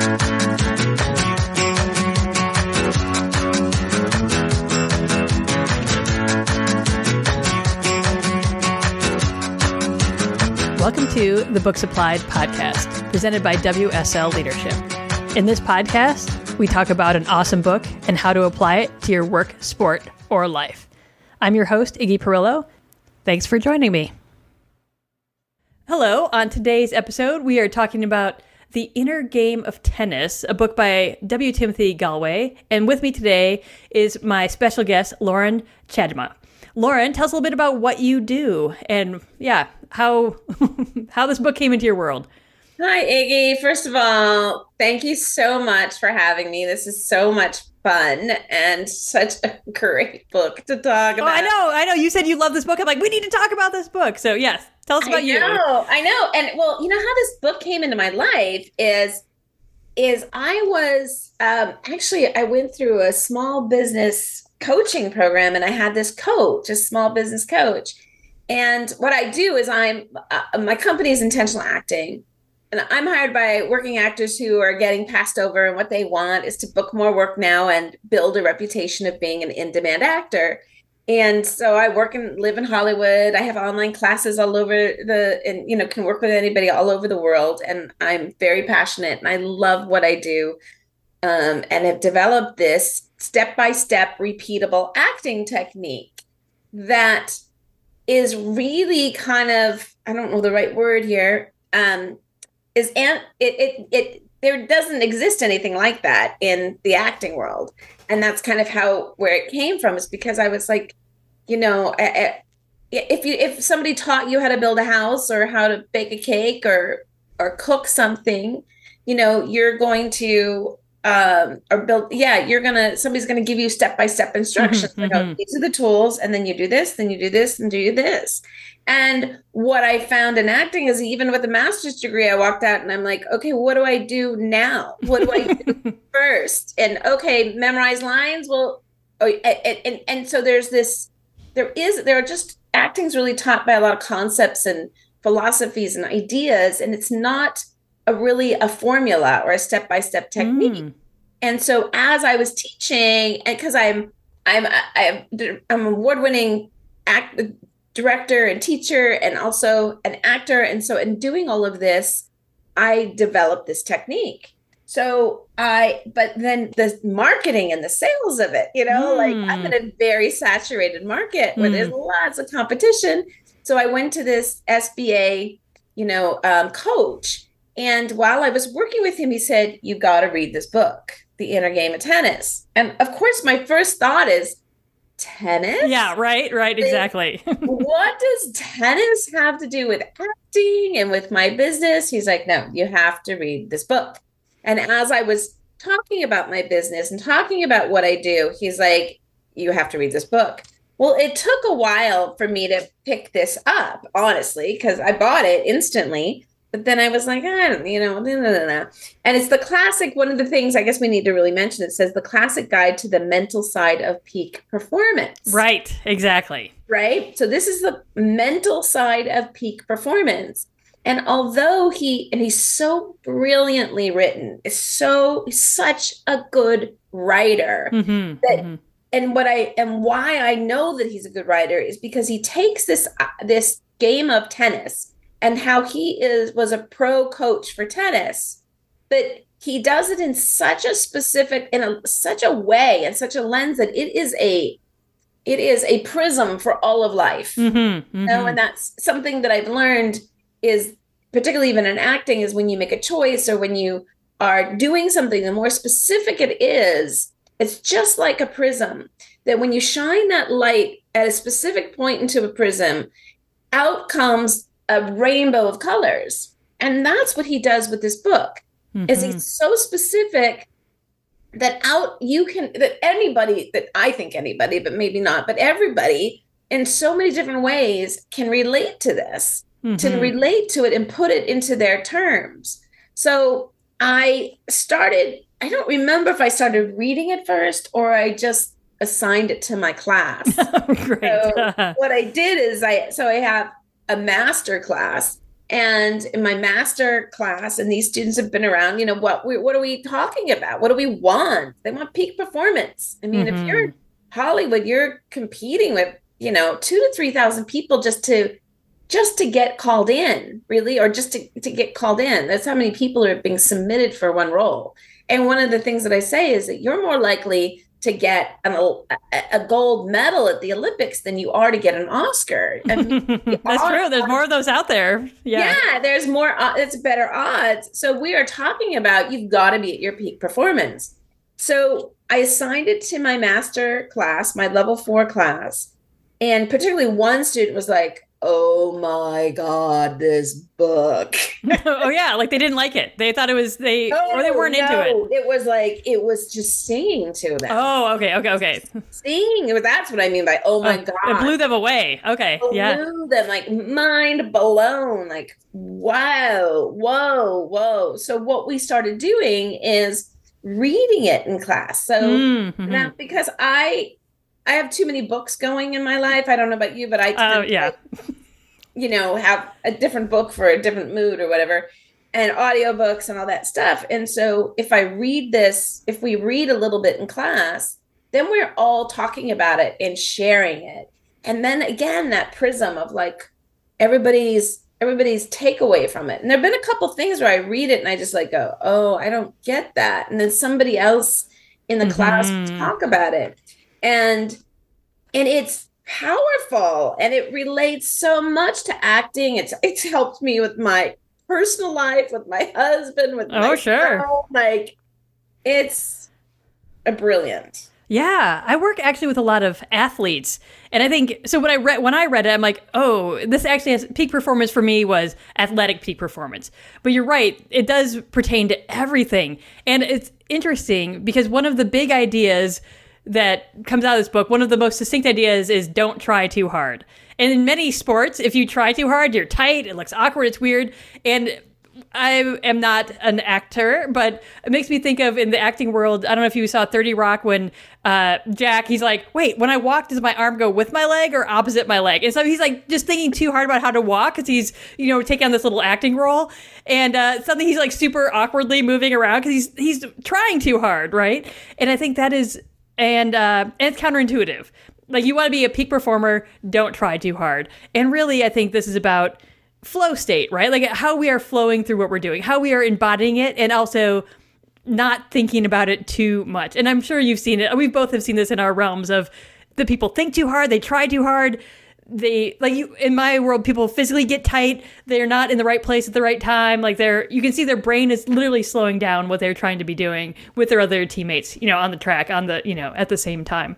Welcome to the Books Applied podcast, presented by WSL Leadership. In this podcast, we talk about an awesome book and how to apply it to your work, sport, or life. I'm your host, Iggy Perillo. Thanks for joining me. Hello. On today's episode, we are talking about The Inner Game of Tennis, a book by W. Timothy Gallwey. And with me today is my special guest, Loren Chadima. Loren, tell us a little bit about what you do and yeah, how how this book came into your world. Hi, Iggy. First of all, thank you so much for having me. This is so much fun and such a great book to talk about. Oh, I know, I know. You said you love this book. I'm like, we need to talk about this book. So yes, tell us about I know, you. I know. And well, you know how this book came into my life is is I was um, actually I went through a small business coaching program and I had this coach, a small business coach. And what I do is I'm uh, my company is intentional acting and I'm hired by working actors who are getting passed over, and what they want is to book more work now and build a reputation of being an in demand actor. And so I work and live in Hollywood. I have online classes all over the, and you know, can work with anybody all over the world. And I'm very passionate and I love what I do. Um, and have developed this step by step, repeatable acting technique that is really kind of, I don't know the right word here, um, is and it it it there doesn't exist anything like that in the acting world and that's kind of how where it came from is because i was like you know if you if somebody taught you how to build a house or how to bake a cake or or cook something you know you're going to um or build yeah you're gonna somebody's gonna give you step-by-step instructions mm-hmm, like, oh, these are the tools and then you do this then you do this and do this. And what i found in acting is even with a master's degree i walked out and i'm like okay what do i do now? What do i do first? And okay memorize lines. Well oh, and, and and so there's this there is there are just acting's really taught by a lot of concepts and philosophies and ideas and it's not a really a formula or a step-by-step technique mm. and so as i was teaching and because i'm i'm i'm i'm award-winning act director and teacher and also an actor and so in doing all of this i developed this technique so i but then the marketing and the sales of it you know mm. like i'm in a very saturated market where mm. there's lots of competition so i went to this sba you know um, coach and while I was working with him, he said, You got to read this book, The Inner Game of Tennis. And of course, my first thought is, Tennis? Yeah, right, right, exactly. what does tennis have to do with acting and with my business? He's like, No, you have to read this book. And as I was talking about my business and talking about what I do, he's like, You have to read this book. Well, it took a while for me to pick this up, honestly, because I bought it instantly but then I was like, I don't, you know, no, no, no, and it's the classic. One of the things I guess we need to really mention it says the classic guide to the mental side of peak performance. Right, exactly. Right. So this is the mental side of peak performance. And although he and he's so brilliantly written, is so such a good writer mm-hmm, that. Mm-hmm. And what I and why I know that he's a good writer is because he takes this uh, this game of tennis and how he is was a pro coach for tennis but he does it in such a specific in a such a way and such a lens that it is a it is a prism for all of life mm-hmm, mm-hmm. and that's something that i've learned is particularly even in acting is when you make a choice or when you are doing something the more specific it is it's just like a prism that when you shine that light at a specific point into a prism out comes a rainbow of colors. And that's what he does with this book. Mm-hmm. Is he's so specific that out you can that anybody that I think anybody, but maybe not, but everybody in so many different ways can relate to this, mm-hmm. to relate to it and put it into their terms. So I started, I don't remember if I started reading it first or I just assigned it to my class. Great. so what I did is I so I have a master class. And in my master class and these students have been around you know what we, what are we talking about? What do we want? They want peak performance. I mean mm-hmm. if you're in hollywood you're competing with you know two to three thousand people just to just to get called in really or just to, to get called in. That's how many people are being submitted for one role. And one of the things that i say is that you're more likely to get an, a gold medal at the Olympics than you are to get an Oscar. I mean, That's true. There's more of those out there. Yeah. Yeah, there's more. Uh, it's better odds. So we are talking about you've got to be at your peak performance. So I assigned it to my master class, my level four class, and particularly one student was like, oh my god this book. Oh yeah like they didn't like it. They thought it was they oh, or they weren't no. into it. it was like it was just singing to them. Oh okay okay okay. Singing that's what i mean by oh my god it blew them away. Okay Yeah. blew yeah them like mind blown like wow whoa whoa. So what we started doing is reading it in class. So mm-hmm. now because i I have too many books going in my life. I don't know about you, but I uh, yeah. To, you know, have a different book for a different mood or whatever, and audiobooks and all that stuff. And so if I read this, if we read a little bit in class, then we're all talking about it and sharing it. And then again, that prism of like everybody's everybody's takeaway from it. And there've been a couple things where I read it and I just like go, "Oh, I don't get that." And then somebody else in the mm-hmm. class talk about it and and it's powerful and it relates so much to acting it's it's helped me with my personal life with my husband with oh sure like it's a brilliant yeah, I work actually with a lot of athletes, and I think so. When I read when I read it, I'm like, oh, this actually has peak performance for me was athletic peak performance. But you're right; it does pertain to everything, and it's interesting because one of the big ideas that comes out of this book, one of the most succinct ideas is don't try too hard. And in many sports, if you try too hard, you're tight, it looks awkward, it's weird. And I am not an actor, but it makes me think of in the acting world. I don't know if you saw 30 Rock when uh, Jack, he's like, wait, when I walk, does my arm go with my leg or opposite my leg? And so he's like just thinking too hard about how to walk because he's, you know, taking on this little acting role. And uh, something he's like super awkwardly moving around because he's, he's trying too hard, right? And I think that is and uh, and it's counterintuitive. Like you want to be a peak performer, don't try too hard. And really, I think this is about flow state, right? Like how we are flowing through what we're doing, how we are embodying it, and also not thinking about it too much. And I'm sure you've seen it. We both have seen this in our realms of the people think too hard, they try too hard, they like you in my world people physically get tight. They're not in the right place at the right time. Like they're you can see their brain is literally slowing down what they're trying to be doing with their other teammates you know on the track on the you know at the same time.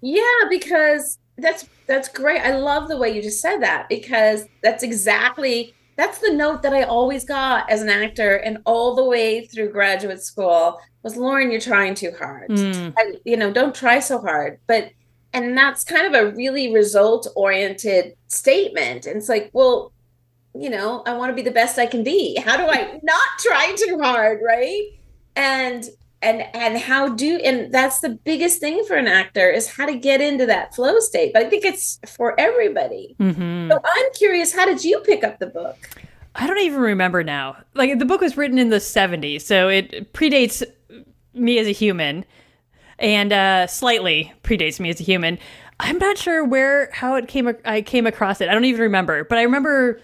Yeah because that's that's great. I love the way you just said that because that's exactly that's the note that i always got as an actor and all the way through graduate school was loren you're trying too hard. Mm. I, you know don't try so hard. But and that's kind of a really result oriented statement. And it's like well you know i want to be the best i can be. How do i not try too hard right? And and and how do and that's the biggest thing for an actor is how to get into that flow state. But i think it's for everybody. Mm-hmm. so i'm curious how did you pick up the book? I don't even remember now. Like the book was written in the 70s so it predates me as a human and uh, slightly predates me as a human. I'm not sure where how it came I came across it. I don't even remember, but I remember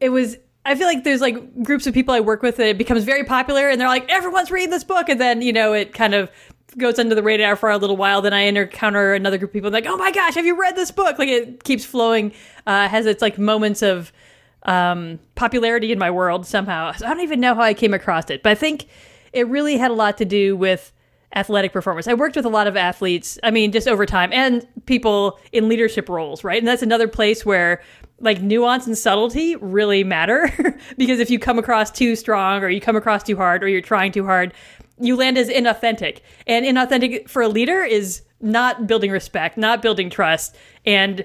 it was I feel like there's like groups of people I work with that it becomes very popular and they're like everyone's reading this book and then, you know, it kind of goes under the radar for a little while then I encounter another group of people like, "Oh my gosh, have you read this book?" Like it keeps flowing uh has its like moments of um popularity in my world somehow. So I don't even know how I came across it, but I think it really had a lot to do with athletic performance. I worked with a lot of athletes, I mean, just over time, and people in leadership roles, right? And that's another place where like nuance and subtlety really matter because if you come across too strong or you come across too hard or you're trying too hard, you land as inauthentic. And inauthentic for a leader is not building respect, not building trust, and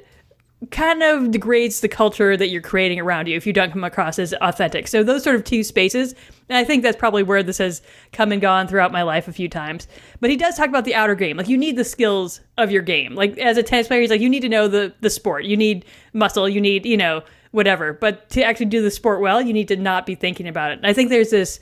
kind of degrades the culture that you're creating around you if you don't come across as authentic. So those sort of two spaces, and I think that's probably where this has come and gone throughout my life a few times. But he does talk about the outer game. Like you need the skills of your game. Like as a tennis player, he's like you need to know the the sport. You need muscle, you need, you know, whatever. But to actually do the sport well, you need to not be thinking about it. And I think there's this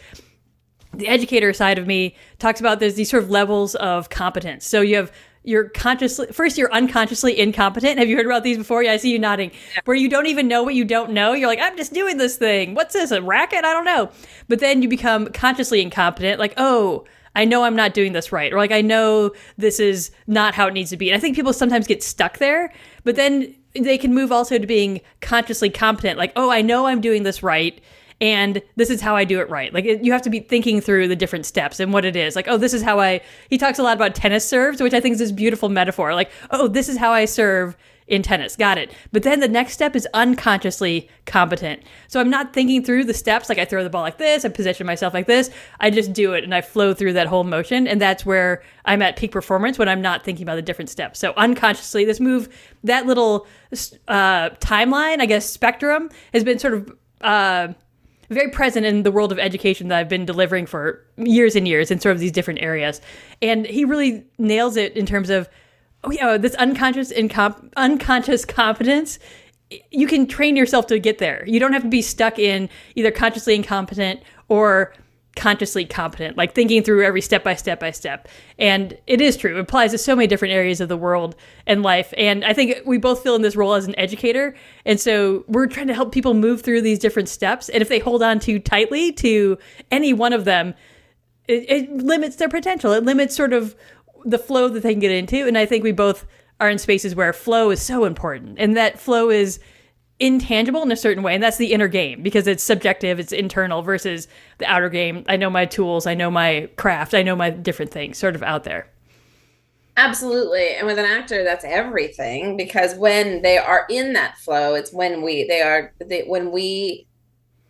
the educator side of me talks about there's these sort of levels of competence. So you have you're consciously first you're unconsciously incompetent. Have you heard about these before? Yeah, I see you nodding. Where you don't even know what you don't know. You're like, I'm just doing this thing. What's this? A racket? I don't know. But then you become consciously incompetent, like, oh, I know I'm not doing this right. Or like I know this is not how it needs to be. And I think people sometimes get stuck there, but then they can move also to being consciously competent, like, oh, I know I'm doing this right and this is how I do it right. Like it, you have to be thinking through the different steps and what it is. Like, oh, this is how I. He talks a lot about tennis serves, which I think is this beautiful metaphor. Like, oh, this is how I serve in tennis. Got it. But then the next step is unconsciously competent. So I'm not thinking through the steps. Like I throw the ball like this, I position myself like this. I just do it and I flow through that whole motion. And that's where I'm at peak performance when I'm not thinking about the different steps. So unconsciously, this move, that little uh, timeline, I guess, spectrum has been sort of. Uh, very present in the world of education that I've been delivering for years and years in sort of these different areas. And he really nails it in terms of, oh yeah, this unconscious incom- unconscious competence. You can train yourself to get there. You don't have to be stuck in either consciously incompetent or consciously competent, like thinking through every step by step by step. And it is true. It applies to so many different areas of the world and life. And I think we both feel in this role as an educator. And so we're trying to help people move through these different steps. And if they hold on too tightly to any one of them, it, it limits their potential. It limits sort of the flow that they can get into. And I think we both are in spaces where flow is so important. And that flow is intangible in a certain way and that's the inner game because it's subjective it's internal versus the outer game. I know my tools i know my craft i know my different things sort of out there. Absolutely. And with an actor that's everything because when they are in that flow it's when we they are they, when we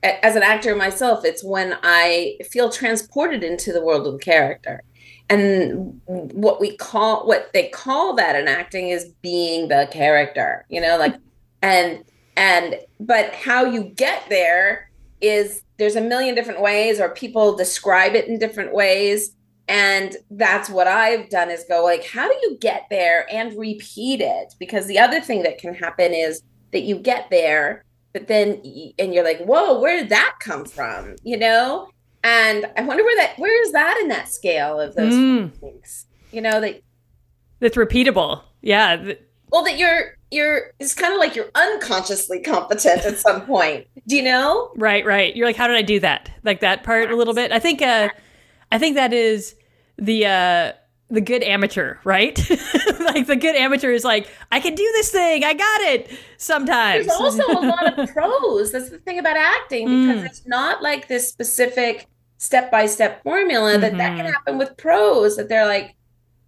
as an actor myself it's when i feel transported into the world of the character. And what we call what they call that in acting is being the character you know like and and but how you get there is there's a million different ways or people describe it in different ways. And that's what i've done is go like how do you get there and repeat it? Because the other thing that can happen is that you get there but then and you're like whoa where did that come from? You know? And i wonder where that where is that in that scale of those mm. things? You know that that's repeatable. Yeah well that you're you're it's kind of like you're unconsciously competent at some point do you know? Right right. You're like how did i do that? Like that part a little bit? I think uh i think that is the uh the good amateur right? Like the good amateur is like i can do this thing. I got it. Sometimes. There's also a lot of pros. That's the thing about acting because mm. it's not like this specific step-by-step formula that mm-hmm. that can mm-hmm. happen with pros that they're like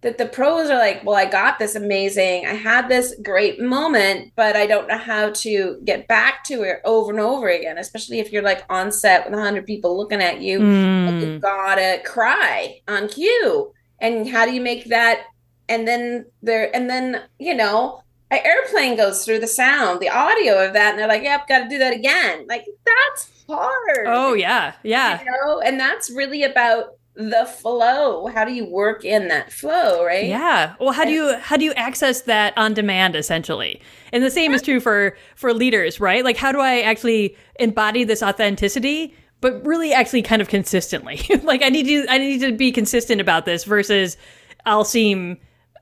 that the pros are like, well, I got this amazing, I had this great moment, but I don't know how to get back to it over and over again, especially if you're like on set with 100 people looking at you. Mm. You gotta cry on cue. And how do you make that? And then there, and then, you know, an airplane goes through the sound, the audio of that, and they're like, yep, got to do that again. Like, that's hard. Oh, yeah. Yeah. You know, and that's really about the flow. How do you work in that flow right? Yeah. Well how do you how do you access that on demand essentially? And the same is true for for leaders right? Like how do i actually embody this authenticity but really actually kind of consistently? Like i need to i need to be consistent about this versus i'll seem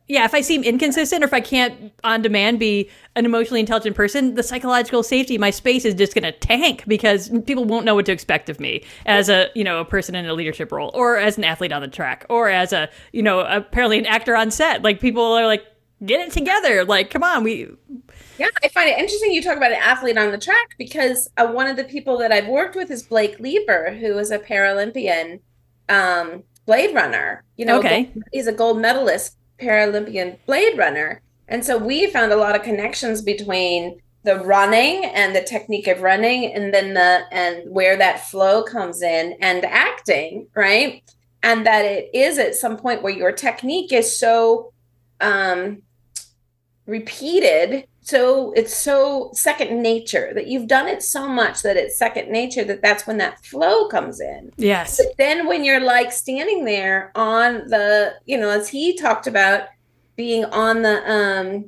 yeah, if I seem inconsistent or if I can't on demand be an emotionally intelligent person, the psychological safety, my space is just going to tank because people won't know what to expect of me as a, you know, a person in a leadership role or as an athlete on the track or as a, you know, apparently an actor on set. Like people are like, get it together. Like, come on, we. Yeah, I find it interesting you talk about an athlete on the track because uh, one of the people that I've worked with is Blake Leeper, who is a Paralympian um, Blade Runner. You know, okay. he's a gold medalist Paralympian Blade Runner. And so we found a lot of connections between the running and the technique of running and then the and where that flow comes in and acting, right? And that it is at some point where your technique is so um repeated so it's so second nature that you've done it so much that it's second nature that that's when that flow comes in yes but then when you're like standing there on the you know as he talked about being on the um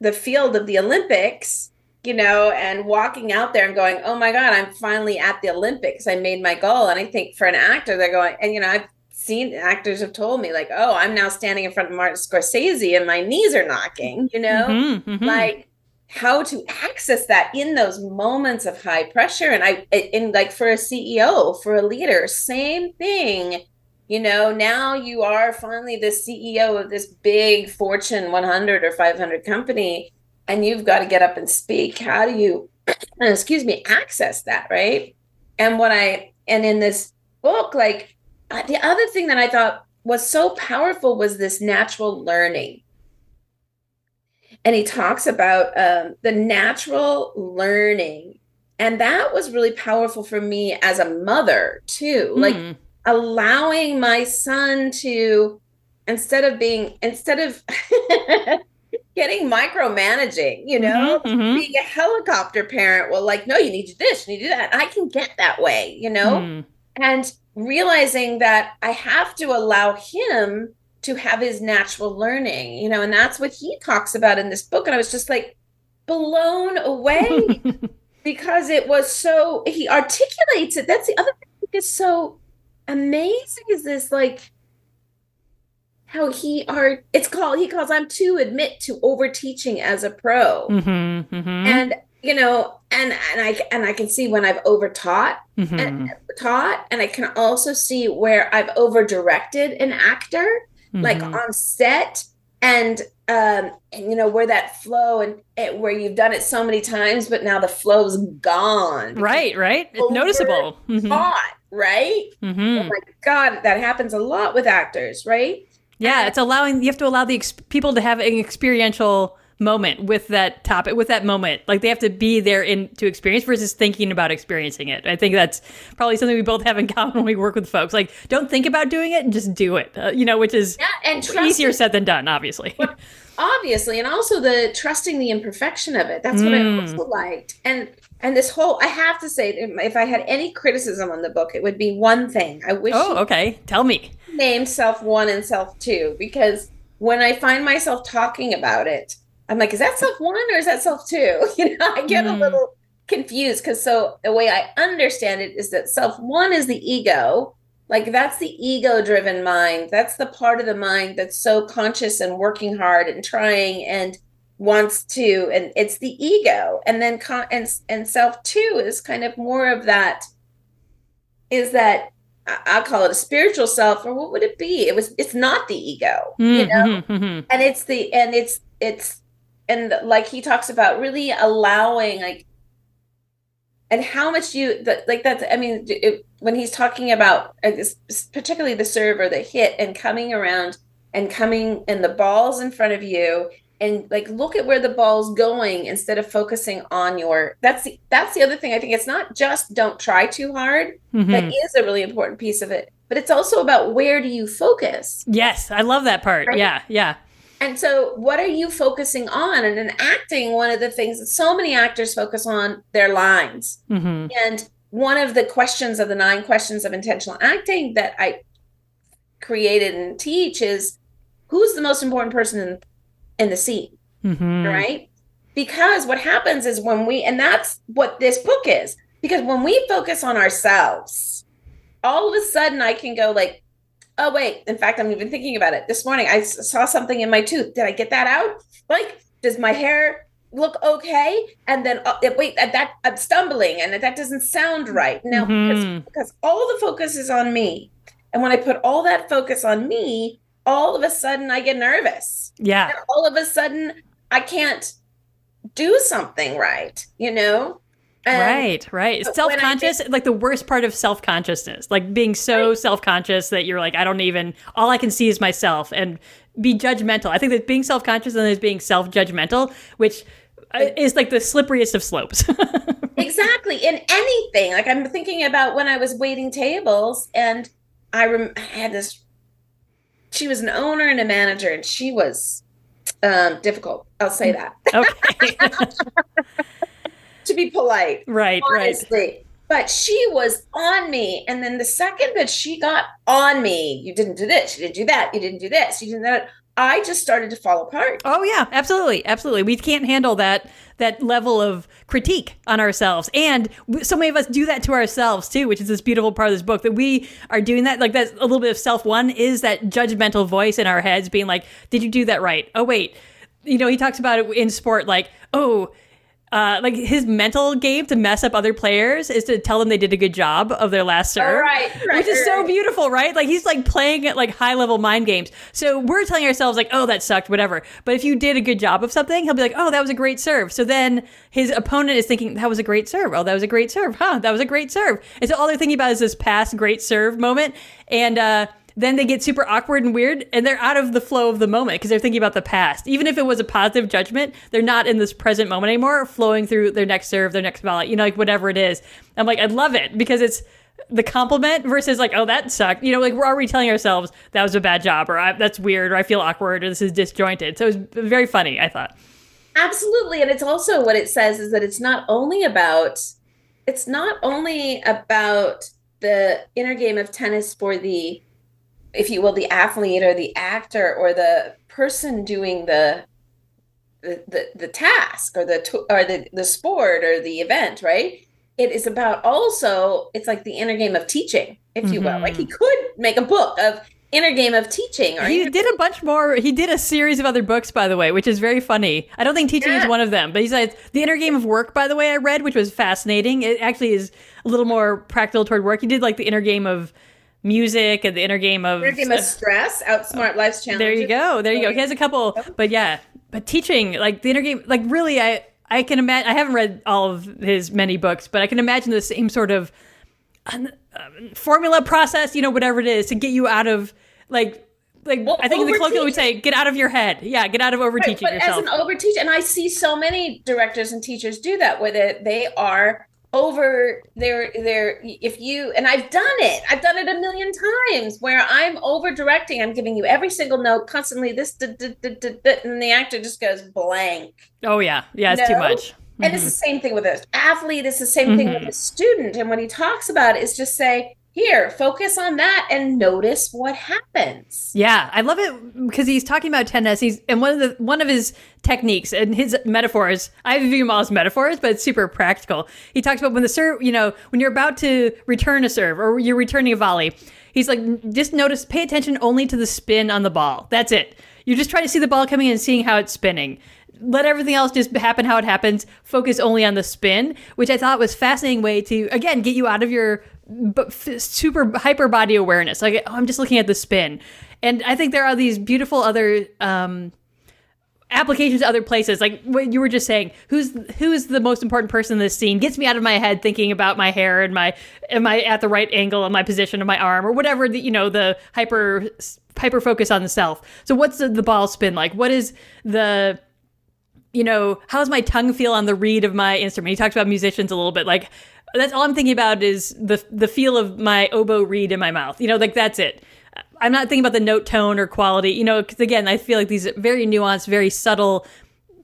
the field of the olympics you know, and walking out there and going, oh my God, I'm finally at the Olympics. I made my goal. And I think for an actor, they're going, and, you know, I've seen actors have told me, like, oh, I'm now standing in front of Martin Scorsese and my knees are knocking, you know, mm-hmm, mm-hmm. like, how to access that in those moments of high pressure. And i in like for a ceo for a leader same thing. You know now you are finally the ceo of this big fortune 100 or 500 company and you've got to get up and speak. How do you excuse me access that right? And what i and in this book like uh, the other thing that i thought was so powerful was this natural learning and he talks about um, the natural learning and that was really powerful for me as a mother too mm. like allowing my son to instead of being instead of getting micromanaging you know mm-hmm, mm-hmm. being a helicopter parent well like no you need to do this you need to do that i can get that way you know mm. and realizing that i have to allow him to have his natural learning, you know, and that's what he talks about in this book. And I was just like blown away because it was so, he articulates it. That's the other thing is so amazing is this like how he are it's called he calls i'm to admit to over teaching as a pro mm-hmm, mm-hmm. and you know and and i and i can see when i've over taught mm-hmm. and taught and i can also see where i've over directed an actor mm-hmm. like on set and um and you know where that flow and it, where you've done it so many times but now the flow's gone right right it's noticeable mm-hmm. right mm-hmm. oh my god that happens a lot with actors right yeah and, it's allowing you have to allow the ex- people to have an experiential moment with that topic with that moment. Like they have to be there in to experience versus thinking about experiencing it. I think that's probably something we both have in common when we work with folks. Like don't think about doing it and just do it uh, you know which is yeah, and easier said than done obviously. Obviously and also the trusting the imperfection of it. That's what mm. i also liked. And and this whole i have to say if i had any criticism on the book it would be one thing. I wish oh okay. Tell me. name self one and self two because when i find myself talking about it I'm like, is that self one or is that self two? You know, I get mm. a little confused because so the way I understand it is that self one is the ego. Like that's the ego driven mind. That's the part of the mind that's so conscious and working hard and trying and wants to and it's the ego and then con- and and self two is kind of more of that is that I call it a spiritual self, or what would it be? It was. It's not the ego, mm-hmm, you know, mm-hmm. and it's the and it's it's and like he talks about really allowing like and how much you the, like that's i mean it, when he's talking about uh, particularly the server the hit and coming around and coming and the balls in front of you and like look at where the ball's going instead of focusing on your that's the that's the other thing. I think it's not just don't try too hard. Mm-hmm. that is a really important piece of it but it's also about where do you focus? Yes i love that part. Right? yeah yeah and so, what are you focusing on? And in acting, one of the things that so many actors focus on their lines. Mm-hmm. And one of the questions of the nine questions of intentional acting that I created and teach is who's the most important person in, in the scene? Mm-hmm. Right? Because what happens is when we, and that's what this book is, because when we focus on ourselves, all of a sudden I can go like, oh wait. In fact i'm even thinking about it. This morning i saw something in my tooth. Did i get that out? Like does my hair look okay? And then uh, wait that i'm stumbling and that doesn't sound right. Now mm-hmm. because, because all the focus is on me. And when i put all that focus on me all of a sudden i get nervous. Yeah. And all of a sudden i can't do something right you know and right, right. Self conscious, like the worst part of self consciousness, like being so right. self conscious that you're like, I don't even, all I can see is myself and be judgmental. I think that being self conscious and there's being self judgmental, which uh, is like the slipperiest of slopes. exactly. In anything. Like I'm thinking about when I was waiting tables and I, rem- I had this, she was an owner and a manager and she was um, difficult. I'll say that. Okay. to be polite. Right, honestly. right. but she was on me. And then the second that she got on me, you didn't do this, you didn't do that, you didn't do this, you didn't that. I just started to fall apart. Oh yeah, absolutely, absolutely. We can't handle that that level of critique on ourselves, and so many of us do that to ourselves too, which is this beautiful part of this book that we are doing that. Like that's a little bit of self. One is that judgmental voice in our heads being like, "Did you do that right? Oh wait." You know, he talks about it in sport, like, "Oh, uh, like his mental game to mess up other players is to tell them they did a good job of their last serve, right, right, which is so beautiful, right? Like he's like playing at like high level mind games. So we're telling ourselves like, oh, that sucked, whatever. But if you did a good job of something, he'll be like, oh, that was a great serve. So then his opponent is thinking that was a great serve. Oh, that was a great serve, huh? That was a great serve. And so all they're thinking about is this past great serve moment, and uh, then they get super awkward and weird and they're out of the flow of the moment because they're thinking about the past. Even if it was a positive judgment, they're not in this present moment anymore, flowing through their next serve, their next volley, you know, like whatever it is. I'm like, I love it because it's the compliment versus like, oh, that sucked. You know, like we're already telling ourselves that was a bad job or that's weird or I feel awkward or this is disjointed. So it was very funny, I thought. Absolutely. And it's also what it says is that it's not only about, it's not only about the inner game of tennis for the if you will, the athlete or the actor or the person doing the the the, the task or the or the the sport or the event, right? It is about also it's like the inner game of teaching, if mm-hmm. you will. Like he mm-hmm. could make a book of inner game of teaching. Or he did a bunch more. He did a series of other books, by the way, which is very funny. I don't think teaching yeah. is one of them, but he said the inner game of work. By the way, I read, which was fascinating. It actually is a little more practical toward work. He did like the inner game of music and the inner game of inner game of stress, outsmart life's challenges. There you go. There you go. He has a couple, but yeah, but teaching like the inner game, like really, I I can imagine. I haven't read all of his many books, but I can imagine the same sort of uh, formula process, you know, whatever it is, to get you out of like like well, I think the colloquial would say, get out of your head. Yeah, get out of overteaching right, but yourself. As an overteacher, and I see so many directors and teachers do that, where they, they are over there there if you and i've done it. I've done it a million times where i'm over directing. I'm giving you every single note constantly. This and the actor just goes blank. Oh yeah. Yeah it's too much. And mm-hmm. it's the same thing with an athlete. It's the same mm-hmm. thing with a student. And what he talks about is just say here focus on that and notice what happens. Yeah i love it because he's talking about tennis. He's and one of the one of his techniques and his metaphors i view them all as metaphors but it's super practical. He talks about when the serve you know when you're about to return a serve or you're returning a volley he's like just notice pay attention only to the spin on the ball. That's it. You're just trying to see the ball coming and seeing how it's spinning let everything else just happen how it happens focus only on the spin which i thought was fascinating way to again get you out of your super hyper body awareness. Like oh, I'm just looking at the spin, and I think there are these beautiful other um, applications to other places. Like what you were just saying, who's who's the most important person in this scene gets me out of my head thinking about my hair and my am I at the right angle and my position of my arm or whatever. The, you know the hyper hyper focus on the self. So what's the, the ball spin like? What is the you know, how's my tongue feel on the reed of my instrument? He talks about musicians a little bit. Like that's all I'm thinking about is the the feel of my oboe reed in my mouth. You know, like that's it. I'm not thinking about the note tone or quality. You know, because again, I feel like these very nuanced, very subtle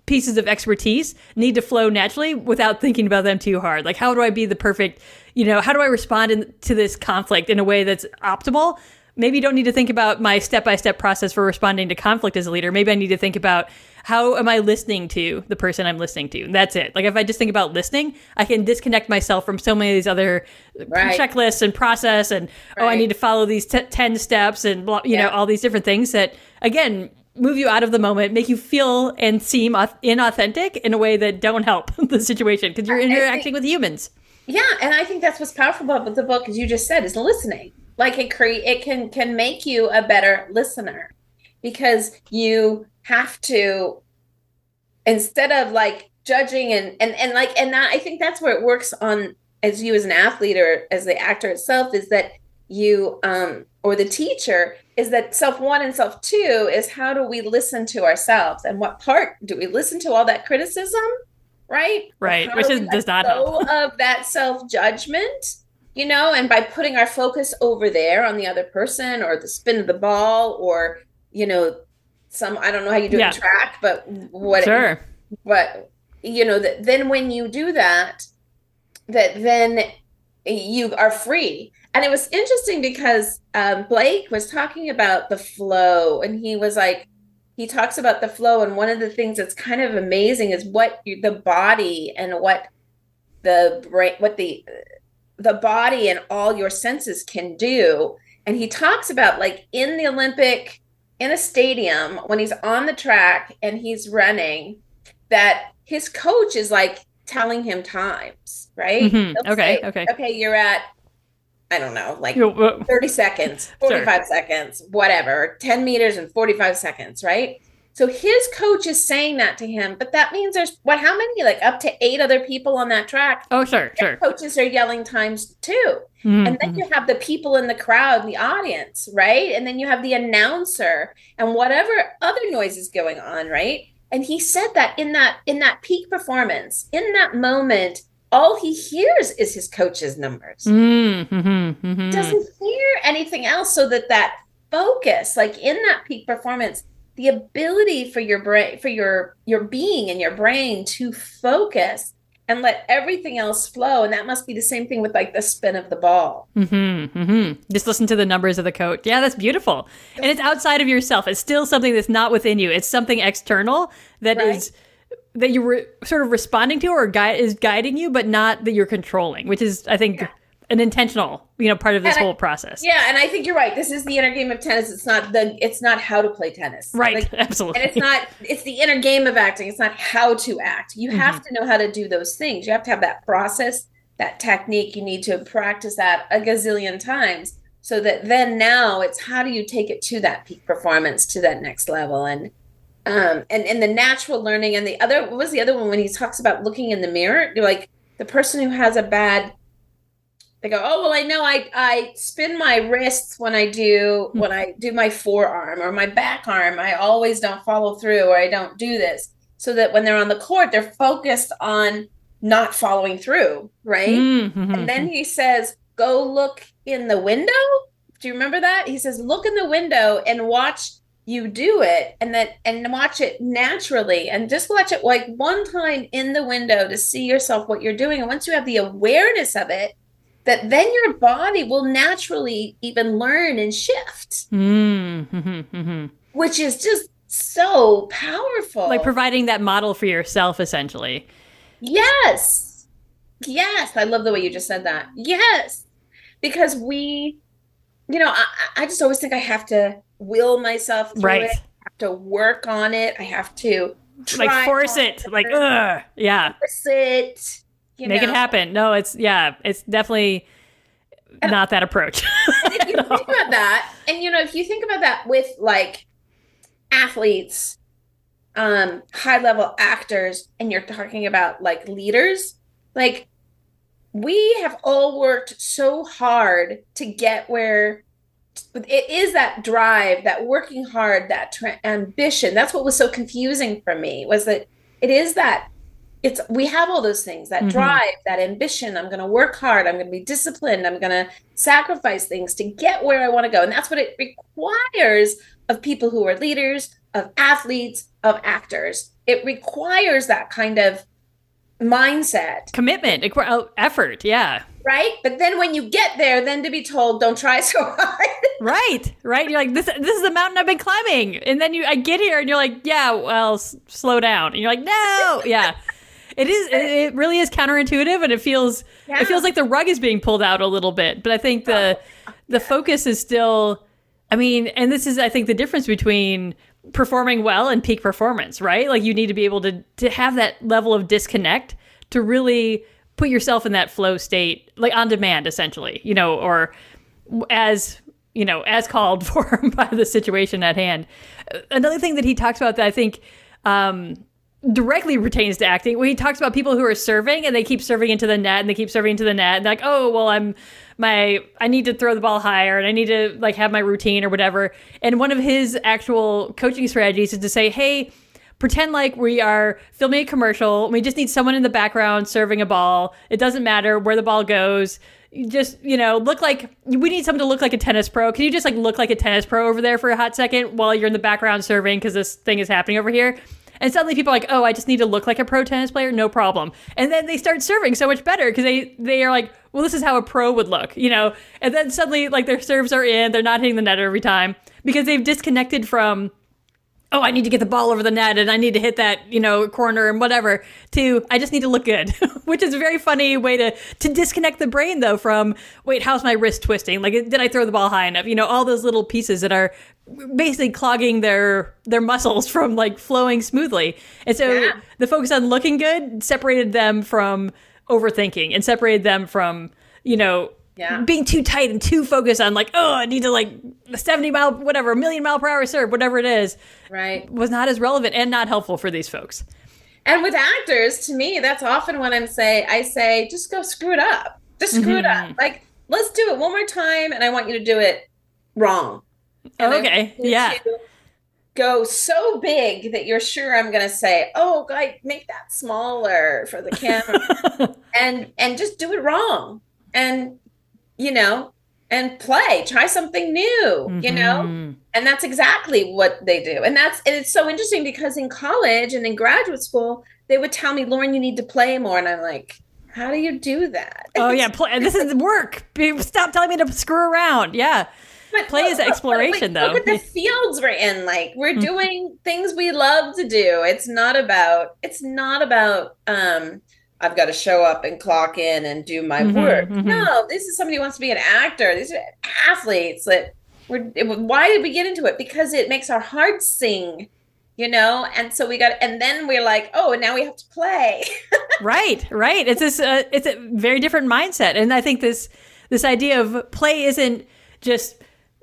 pieces of expertise need to flow naturally without thinking about them too hard. Like, how do I be the perfect? You know, how do I respond in, to this conflict in a way that's optimal? Maybe you don't need to think about my step by step process for responding to conflict as a leader. Maybe I need to think about how am I listening to the person I'm listening to? That's it. Like if I just think about listening, I can disconnect myself from so many of these other right. checklists and process and right. oh, I need to follow these t- ten steps and blah, you yeah. know all these different things that again move you out of the moment, make you feel and seem inauthentic in a way that don't help the situation because you're interacting think, with humans. Yeah, and I think that's what's powerful about the book, as you just said, is listening. Like it create it can can make you a better listener because you have to instead of like judging and and and like and that I think that's where it works on as you as an athlete or as the actor itself is that you um or the teacher is that self one and self two is how do we listen to ourselves and what part do we listen to all that criticism right? Right which is does not help. of that self judgment you know and by putting our focus over there on the other person or the spin of the ball or you know some I don't know how you do yeah. track, but what sure. but you know that then when you do that, that then you are free. And it was interesting because um, Blake was talking about the flow, and he was like, he talks about the flow, and one of the things that's kind of amazing is what you, the body and what the brain, what the the body and all your senses can do. And he talks about like in the Olympic, in a stadium, when he's on the track and he's running, that his coach is like telling him times, right? Mm-hmm. Okay, say, okay. Okay, you're at, I don't know, like uh, 30 seconds, 45 seconds, whatever, 10 meters and 45 seconds, right? So his coach is saying that to him, but that means there's what, how many? Like up to eight other people on that track. Oh, sure, sure. Coaches are yelling times too. Mhm, And then mhm. you have the people in the crowd, the audience, right? And then you have the announcer and whatever other noise is going on, right? And he said that in that in that peak performance, in that moment, all he hears is his coach's numbers. Mm, mhm, mhm. Doesn't hear anything else so that that focus, like in that peak performance, the ability for your brain for your your being and your brain to focus and let everything else flow and that must be the same thing with like the spin of the ball. Mm-hmm, mm-hmm. Just listen to the numbers of the coach. Yeah, that's beautiful. And it's outside of yourself. It's still something that's not within you. It's something external that is Right. that you're re- sort of responding to or guide is guiding you, but not that you're controlling, which is, I think, Yeah. An intentional, you know, part of this I- whole process. Yeah, and I think you're right. This is the inner game of tennis. It's not the it's not how to play tennis. Right. Like, Absolutely. and it's not it's the inner game of acting. It's not how to act. You have to know how to do those things. You have to have that process, that technique. You need to practice that a gazillion times so that then now it's how do you take it to that peak performance to that next level and um and and the natural learning and the other what was the other one when he talks about looking in the mirror you're like the person who has a bad they go oh well i know. I i spin my wrists when i do when i do my forearm or my back arm. I always don't follow through or i don't do this. So that when they're on the court they're focused on not following through right? Mm, mhm, and then he says go look in the window. Do you remember that? He says look in the window and watch you do it and that and watch it naturally and just watch it like one time in the window to see yourself what you're doing. And once you have the awareness of it that then your body will naturally even learn and shift mm, mhm, mhm. which is just so powerful Like providing that model for yourself, essentially. Yes. Yes. I love the way you just said that. Yes. Because we, you know, I, I just always think I have to will myself through Right. it. I have to work on it. I have to Like force it. Like, ugh. Yeah. force it. You Make know? it happen. No, it's, yeah, it's definitely not that approach. And if you think about that, and you know, if you think about that with like athletes, um, high level actors, and you're talking about like leaders, like we have all worked so hard to get where it is that drive, that working hard, that tra- ambition. That's what was so confusing for me was that it is that it's we have all those things that Mhm. drive that ambition i'm going to work hard i'm going to be disciplined i'm going to sacrifice things to get where i want to go and that's what it requires of people who are leaders of athletes of actors it requires that kind of mindset Commitment, effort. Yeah. right but then when you get there then to be told don't try so hard Right, right. You're like this. This is the mountain I've been climbing, and then you, I get here, and you're like, yeah, well, s- slow down. And you're like, no, yeah. It is. It, it really is counterintuitive, and it feels. Yeah. It feels like the rug is being pulled out a little bit. But I think the the focus is still. I mean, and this is, I think, the difference between performing well and peak performance, right? Like you need to be able to to have that level of disconnect to really put yourself in that flow state, like on demand, essentially, you know, or as you know, as called for by the situation at hand. Another thing that he talks about that I think um, directly pertains to acting, when he talks about people who are serving and they keep serving into the net and they keep serving into the net and like, oh, well, I'm my I need to throw the ball higher and I need to like have my routine or whatever. And one of his actual coaching strategies is to say, hey, pretend like we are filming a commercial. We just need someone in the background serving a ball. It doesn't matter where the ball goes. Just, you know, look like we need someone to look like a tennis pro. Can you just like look like a tennis pro over there for a hot second while you're in the background serving because this thing is happening over here? And suddenly people are like, oh, I just need to look like a pro tennis player. No problem. And then they start serving so much better because they, they are like, well, this is how a pro would look, you know, and then suddenly like their serves are in, they're not hitting the net every time because they've disconnected from oh, I need to get the ball over the net and I need to hit that, you know, corner and whatever, to I just need to look good, which is a very funny way to to disconnect the brain though from wait, how's my wrist twisting? Like did I throw the ball high enough? You know, all those little pieces that are basically clogging their their muscles from like flowing smoothly. And so yeah. the focus on looking good separated them from overthinking and separated them from, you know, yeah. being too tight and too focused on like, oh, I need to like 70 mile, whatever, a million mile per hour serve, whatever it is, right, was not as relevant and not helpful for these folks. And with actors, to me, that's often when I'm say, I say, just go screw it up, just screw mm-hmm. it up. Mm-hmm. Like, let's do it one more time, and I want you to do it wrong. And okay, yeah. Go so big that you're sure I'm going to say, "Oh, God, make that smaller for the camera," and and just do it wrong. And you know, and play, try something new, mm-hmm. you know? Mm-hmm. And that's exactly what they do. And that's, and it's so interesting because in college and in graduate school, they would tell me, Loren, you need to play more. And I'm like, how do you do that? Oh, yeah. Play. This is work. Stop telling me to screw around. Yeah. But play is exploration, though. Look at the fields we're in. Like we're mm-hmm. doing things we love to do. It's not about. It's not about. um I've got to show up and clock in and do my mm-hmm, work. Mm-hmm. No, this is somebody who wants to be an actor. These are athletes that we're. It, why did we get into it? Because it makes our hearts sing, you know. And so we got, and then we're like, oh, and now we have to play. right, right. It's this. Uh, it's a very different mindset, and I think this this idea of play isn't just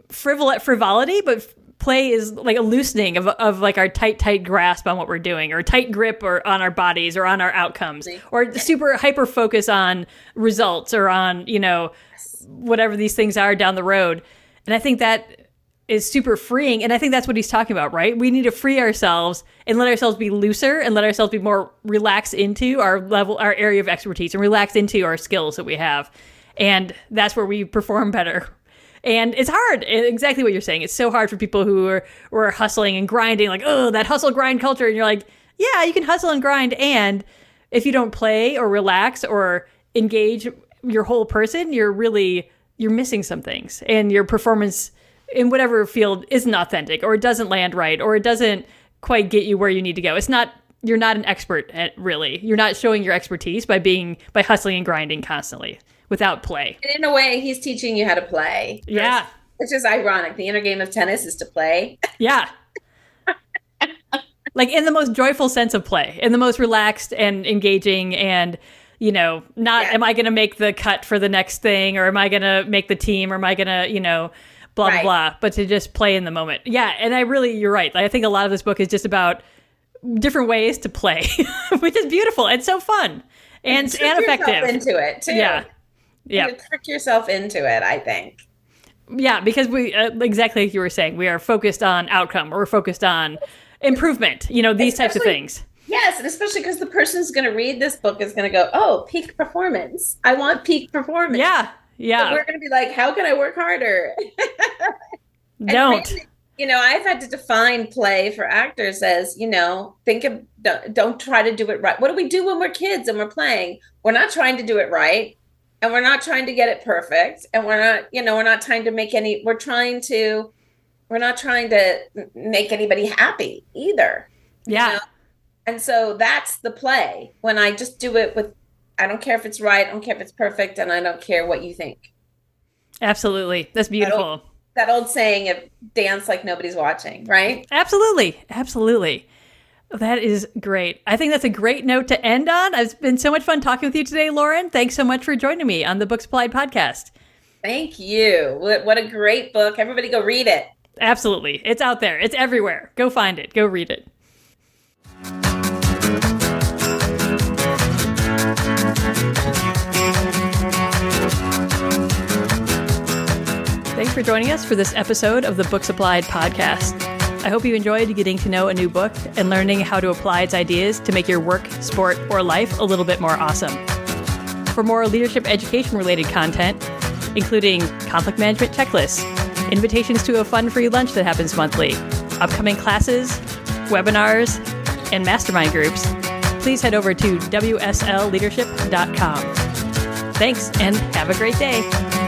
frivolous frivolity, but play is like a loosening of, of like our tight tight grasp on what we're doing or tight grip or on our bodies or on our outcomes or super hyper focus on results or on you know whatever these things are down the road. And i think that is super freeing and i think that's what he's talking about right? We need to free ourselves and let ourselves be looser and let ourselves be more relaxed into our level our area of expertise and relax into our skills that we have. And that's where we perform better and it's hard. Eh, exactly what you're saying. It's so hard for people who are, who are hustling and grinding, like, oh, that hustle grind culture. And you're like, yeah, you can hustle and grind. And if you don't play or relax or engage your whole person, you're really, you're missing some things. And your performance in whatever field isn't authentic or it doesn't land right or it doesn't quite get you where you need to go. It's not you're not an expert at really. You're not showing your expertise by being by hustling and grinding constantly without play. And in a way, he's teaching you how to play. Yeah. Which is ironic. The inner game of tennis is to play. Yeah. like in the most joyful sense of play, in the most relaxed and engaging and you know, not yeah. am I going to make the cut for the next thing or am I going to make the team or am I going to, you know, blah right. blah, but to just play in the moment. Yeah, and I really you're right. I think a lot of this book is just about different ways to play, which is beautiful and so fun and, and, and effective. Into it too. Yeah, yeah. you trick yourself into it i think. Yeah because we uh, exactly like you were saying we are focused on outcome or we're focused on improvement you know these especially, types of things. Yes and especially because the person who's going to read this book is going to go oh peak performance. I want peak performance. Yeah yeah. So we're going to be like how can i work harder? Don't. really, you know i've had to define play for actors as you know think of don't, don't try to do it right. What do we do when we're kids and we're playing? We're not trying to do it right and we're not trying to get it perfect and we're not you know we're not trying to make any we're trying to we're not trying to make anybody happy either. Yeah. you know? and so that's the play. When i just do it with i don't care if it's right i don't care if it's perfect and i don't care what you think. Absolutely. That's beautiful that old, that old saying of dance like nobody's watching right? Absolutely. Absolutely that is great. I think that's a great note to end on. It's been so much fun talking with you today, Loren. Thanks so much for joining me on the Books Applied podcast. Thank you. What a great book. Everybody go read it. Absolutely. It's out there, it's everywhere. Go find it, go read it. Thanks for joining us for this episode of the Books Applied podcast. I hope you enjoyed getting to know a new book and learning how to apply its ideas to make your work, sport, or life a little bit more awesome. For more leadership education related content, including conflict management checklists, invitations to a fun free lunch that happens monthly, upcoming classes, webinars, and mastermind groups, please head over to WSLleadership.com. Thanks, and have a great day.